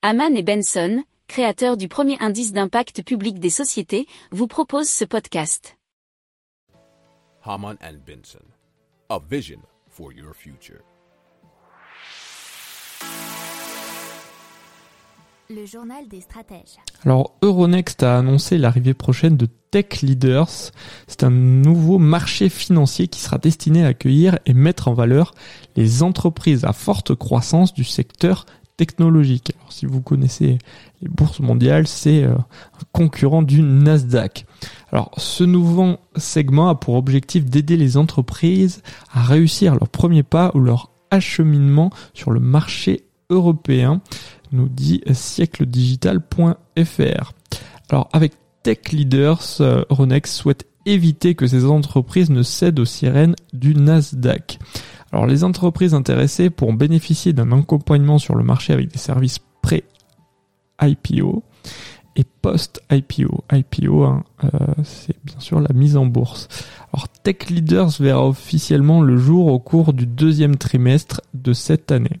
Haman et Benson, créateurs du premier indice d'impact public des sociétés, vous proposent ce podcast. Haman and Benson, a vision for your future. Le journal des stratèges. Alors Euronext a annoncé l'arrivée prochaine de Tech Leaders. C'est un nouveau marché financier qui sera destiné à accueillir et mettre en valeur les entreprises à forte croissance du secteur technologique. Alors si vous connaissez les bourses mondiales, c'est euh, un concurrent du Nasdaq. Alors ce nouveau segment a pour objectif d'aider les entreprises à réussir leur premier pas ou leur acheminement sur le marché européen nous dit siècledigital.fr. Alors avec Tech Leaders, euh, Ronex souhaite éviter que ces entreprises ne cèdent aux sirènes du Nasdaq. Alors les entreprises intéressées pourront bénéficier d'un accompagnement sur le marché avec des services pré-IPO et post-IPO. IPO, hein, euh, c'est bien sûr la mise en bourse. Alors Tech Leaders verra officiellement le jour au cours du deuxième trimestre de cette année.